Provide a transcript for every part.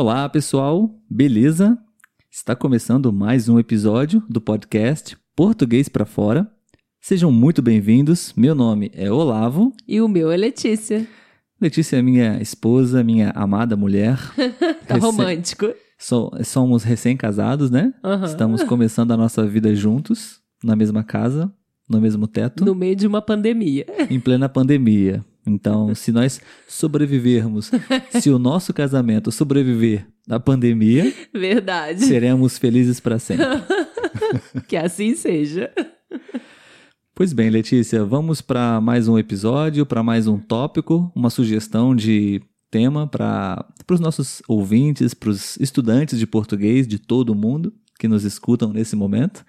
Olá, pessoal, beleza? Está começando mais um episódio do podcast Português para Fora. Sejam muito bem-vindos. Meu nome é Olavo. E o meu é Letícia. Letícia é minha esposa, minha amada mulher. tá Recém... romântico. So, somos recém-casados, né? Uhum. Estamos começando a nossa vida juntos, na mesma casa, no mesmo teto. No meio de uma pandemia. Em plena pandemia. Então, se nós sobrevivermos, se o nosso casamento sobreviver à pandemia, verdade, seremos felizes para sempre. que assim seja. Pois bem, Letícia, vamos para mais um episódio, para mais um tópico, uma sugestão de tema para os nossos ouvintes, para os estudantes de português de todo o mundo que nos escutam nesse momento.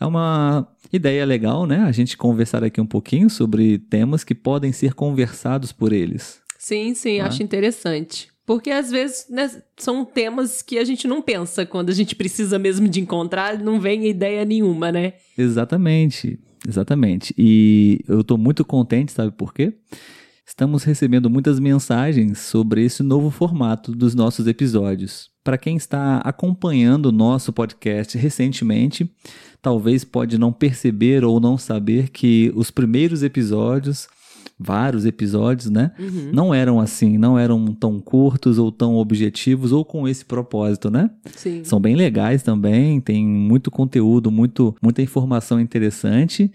É uma ideia legal, né? A gente conversar aqui um pouquinho sobre temas que podem ser conversados por eles. Sim, sim, acho interessante. Porque às vezes né, são temas que a gente não pensa quando a gente precisa mesmo de encontrar, não vem ideia nenhuma, né? Exatamente, exatamente. E eu estou muito contente, sabe por quê? Estamos recebendo muitas mensagens sobre esse novo formato dos nossos episódios. Para quem está acompanhando o nosso podcast recentemente, talvez pode não perceber ou não saber que os primeiros episódios, vários episódios, né, uhum. não eram assim, não eram tão curtos ou tão objetivos ou com esse propósito, né? Sim. São bem legais também, tem muito conteúdo, muito, muita informação interessante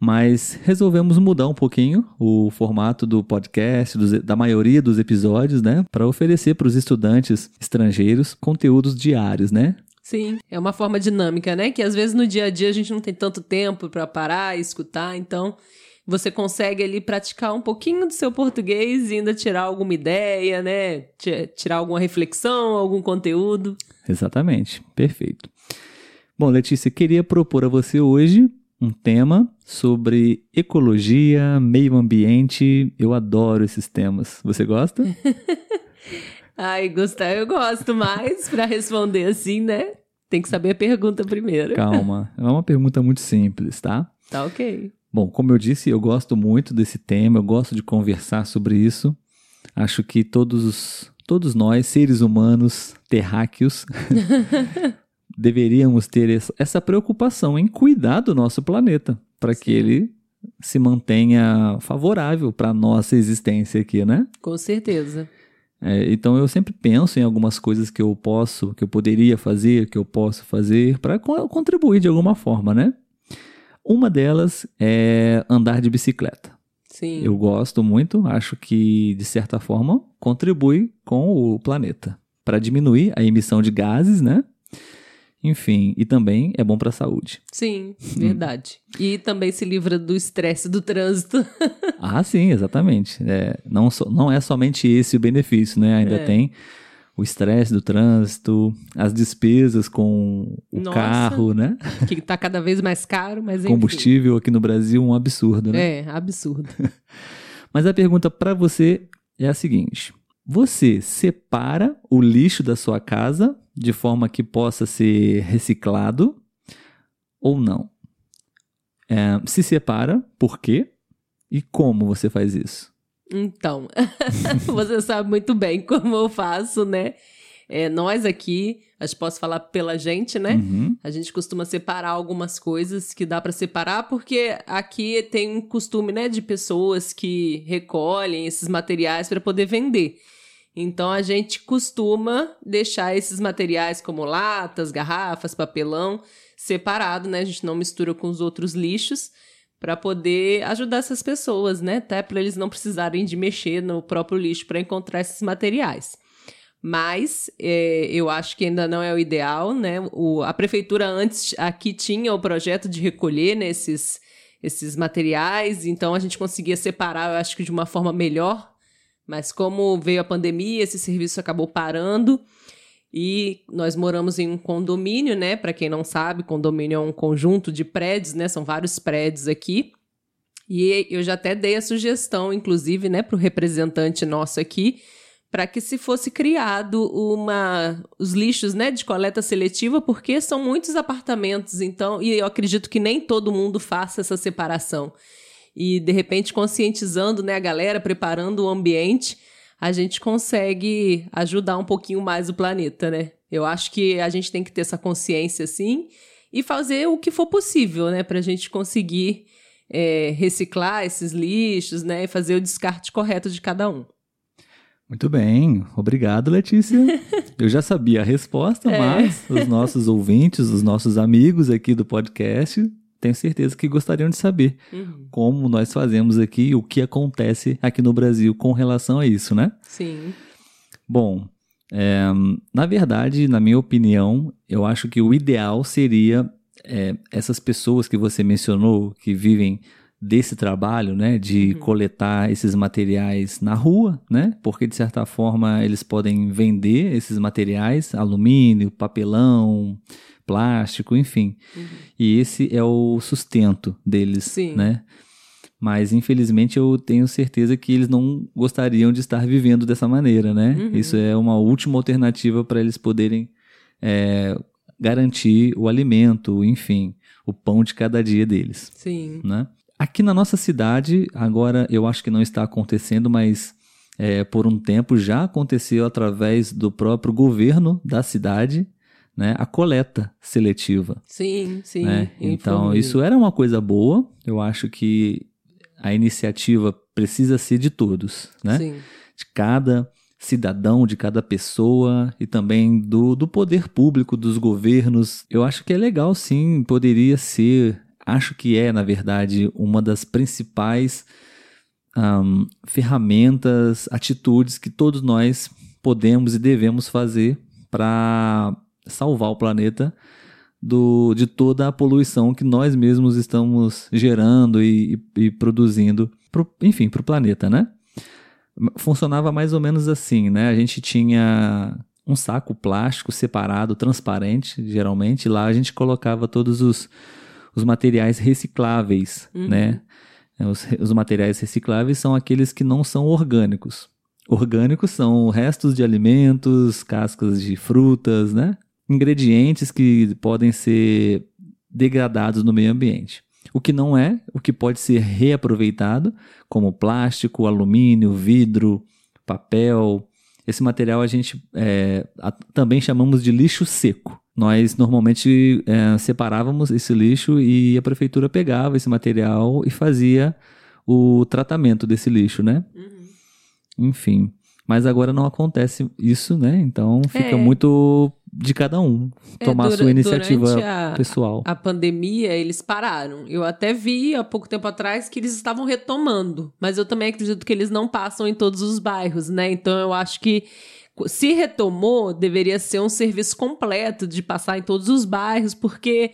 mas resolvemos mudar um pouquinho o formato do podcast, dos, da maioria dos episódios, né, para oferecer para os estudantes estrangeiros conteúdos diários, né? Sim, é uma forma dinâmica, né? Que às vezes no dia a dia a gente não tem tanto tempo para parar e escutar, então você consegue ali praticar um pouquinho do seu português e ainda tirar alguma ideia, né? Tirar alguma reflexão, algum conteúdo. Exatamente, perfeito. Bom, Letícia, queria propor a você hoje um tema sobre ecologia, meio ambiente. Eu adoro esses temas. Você gosta? Ai, Gustavo, eu gosto mais para responder assim, né? Tem que saber a pergunta primeiro. Calma, é uma pergunta muito simples, tá? Tá ok. Bom, como eu disse, eu gosto muito desse tema, eu gosto de conversar sobre isso. Acho que todos, os, todos nós, seres humanos terráqueos, deveríamos ter essa preocupação em cuidar do nosso planeta, para que ele se mantenha favorável para a nossa existência aqui, né? Com certeza. É, então eu sempre penso em algumas coisas que eu posso, que eu poderia fazer, que eu posso fazer para contribuir de alguma forma, né? Uma delas é andar de bicicleta. Sim. Eu gosto muito, acho que de certa forma contribui com o planeta para diminuir a emissão de gases, né? Enfim, e também é bom para a saúde. Sim, verdade. Hum. E também se livra do estresse do trânsito. ah, sim, exatamente. É, não, so, não é somente esse o benefício, né? Ainda é. tem o estresse do trânsito, as despesas com o Nossa, carro, né? Que está cada vez mais caro, mas enfim. Combustível aqui no Brasil um absurdo, né? É, absurdo. mas a pergunta para você é a seguinte: você separa o lixo da sua casa de forma que possa ser reciclado ou não? É, se separa, por quê? E como você faz isso? Então, você sabe muito bem como eu faço, né? É, nós aqui, acho que posso falar pela gente, né? Uhum. A gente costuma separar algumas coisas que dá para separar, porque aqui tem um costume, né, de pessoas que recolhem esses materiais para poder vender. Então a gente costuma deixar esses materiais como latas, garrafas, papelão separado, né? A gente não mistura com os outros lixos para poder ajudar essas pessoas, né? Até para eles não precisarem de mexer no próprio lixo para encontrar esses materiais. Mas é, eu acho que ainda não é o ideal, né? O, a prefeitura antes aqui tinha o projeto de recolher esses, esses materiais, então a gente conseguia separar, eu acho que de uma forma melhor mas como veio a pandemia, esse serviço acabou parando e nós moramos em um condomínio, né? Para quem não sabe, condomínio é um conjunto de prédios, né? São vários prédios aqui. E eu já até dei a sugestão, inclusive, né, para o representante nosso aqui, para que se fosse criado uma os lixos, né, de coleta seletiva, porque são muitos apartamentos, então, e eu acredito que nem todo mundo faça essa separação e de repente conscientizando né, a galera, preparando o ambiente, a gente consegue ajudar um pouquinho mais o planeta, né? Eu acho que a gente tem que ter essa consciência, sim, e fazer o que for possível, né? Pra gente conseguir é, reciclar esses lixos, né? E fazer o descarte correto de cada um. Muito bem, obrigado, Letícia. Eu já sabia a resposta, é. mas os nossos ouvintes, os nossos amigos aqui do podcast, tenho certeza que gostariam de saber uhum. como nós fazemos aqui, o que acontece aqui no Brasil com relação a isso, né? Sim. Bom, é, na verdade, na minha opinião, eu acho que o ideal seria é, essas pessoas que você mencionou, que vivem desse trabalho, né, de uhum. coletar esses materiais na rua, né, porque de certa forma eles podem vender esses materiais, alumínio, papelão, plástico, enfim. Uhum. E esse é o sustento deles, Sim. né? Mas infelizmente eu tenho certeza que eles não gostariam de estar vivendo dessa maneira, né? Uhum. Isso é uma última alternativa para eles poderem é, garantir o alimento, enfim, o pão de cada dia deles. Sim. Né? Aqui na nossa cidade, agora eu acho que não está acontecendo, mas é, por um tempo já aconteceu através do próprio governo da cidade, né, a coleta seletiva. Sim, sim. Né? Então, isso era uma coisa boa. Eu acho que a iniciativa precisa ser de todos, né? Sim. De cada cidadão, de cada pessoa e também do, do poder público, dos governos. Eu acho que é legal, sim, poderia ser acho que é, na verdade, uma das principais um, ferramentas, atitudes que todos nós podemos e devemos fazer para salvar o planeta do, de toda a poluição que nós mesmos estamos gerando e, e, e produzindo, pro, enfim, para o planeta, né? Funcionava mais ou menos assim, né? A gente tinha um saco plástico separado, transparente, geralmente, lá a gente colocava todos os os materiais recicláveis, uhum. né? Os, os materiais recicláveis são aqueles que não são orgânicos. Orgânicos são restos de alimentos, cascas de frutas, né? Ingredientes que podem ser degradados no meio ambiente. O que não é, o que pode ser reaproveitado, como plástico, alumínio, vidro, papel. Esse material a gente é, a, também chamamos de lixo seco nós normalmente é, separávamos esse lixo e a prefeitura pegava esse material e fazia o tratamento desse lixo, né? Uhum. Enfim. Mas agora não acontece isso, né? Então fica é. muito de cada um é, tomar é, a sua iniciativa a, pessoal. A pandemia, eles pararam. Eu até vi há pouco tempo atrás que eles estavam retomando, mas eu também acredito que eles não passam em todos os bairros, né? Então eu acho que se retomou, deveria ser um serviço completo de passar em todos os bairros, porque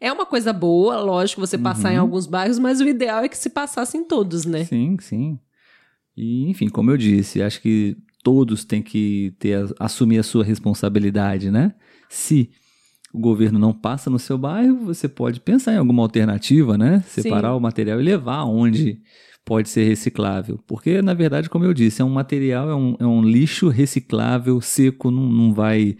é uma coisa boa, lógico, você passar uhum. em alguns bairros, mas o ideal é que se passasse em todos, né? Sim, sim. E, enfim, como eu disse, acho que todos têm que ter, assumir a sua responsabilidade, né? Se o governo não passa no seu bairro, você pode pensar em alguma alternativa, né? Separar Sim. o material e levar onde pode ser reciclável. Porque, na verdade, como eu disse, é um material, é um, é um lixo reciclável, seco, não, não vai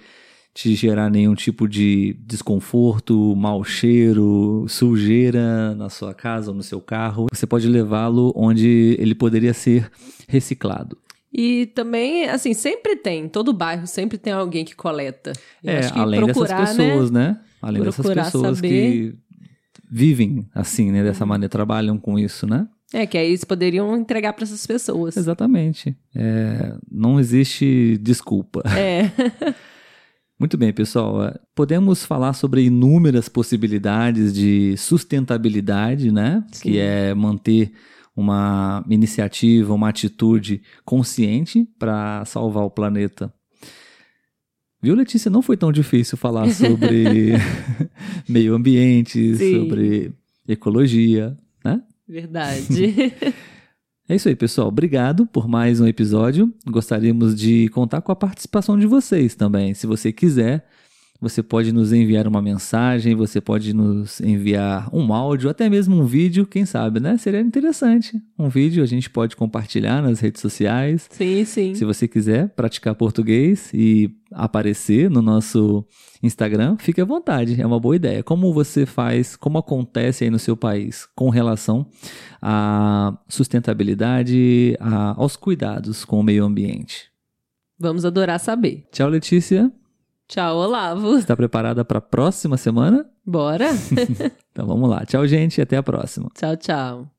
te gerar nenhum tipo de desconforto, mau cheiro, sujeira na sua casa ou no seu carro. Você pode levá-lo onde ele poderia ser reciclado. E também, assim, sempre tem, todo bairro sempre tem alguém que coleta. Eu é, além procurar, dessas pessoas, né? né? Além dessas pessoas saber... que vivem assim, né? Dessa maneira, trabalham com isso, né? É, que aí eles poderiam entregar para essas pessoas. Exatamente. É, não existe desculpa. É. Muito bem, pessoal. É, podemos falar sobre inúmeras possibilidades de sustentabilidade, né? Sim. Que é manter uma iniciativa, uma atitude consciente para salvar o planeta. Viu, Letícia? Não foi tão difícil falar sobre meio ambiente, Sim. sobre ecologia, né? Verdade. É isso aí, pessoal. Obrigado por mais um episódio. Gostaríamos de contar com a participação de vocês também. Se você quiser, Você pode nos enviar uma mensagem, você pode nos enviar um áudio, até mesmo um vídeo, quem sabe, né? Seria interessante. Um vídeo a gente pode compartilhar nas redes sociais. Sim, sim. Se você quiser praticar português e aparecer no nosso Instagram, fique à vontade, é uma boa ideia. Como você faz, como acontece aí no seu país com relação à sustentabilidade, a, aos cuidados com o meio ambiente? Vamos adorar saber. Tchau, Letícia. Tchau, Olavo. Está preparada para a próxima semana? Bora? então vamos lá. Tchau, gente, e até a próxima. Tchau, tchau.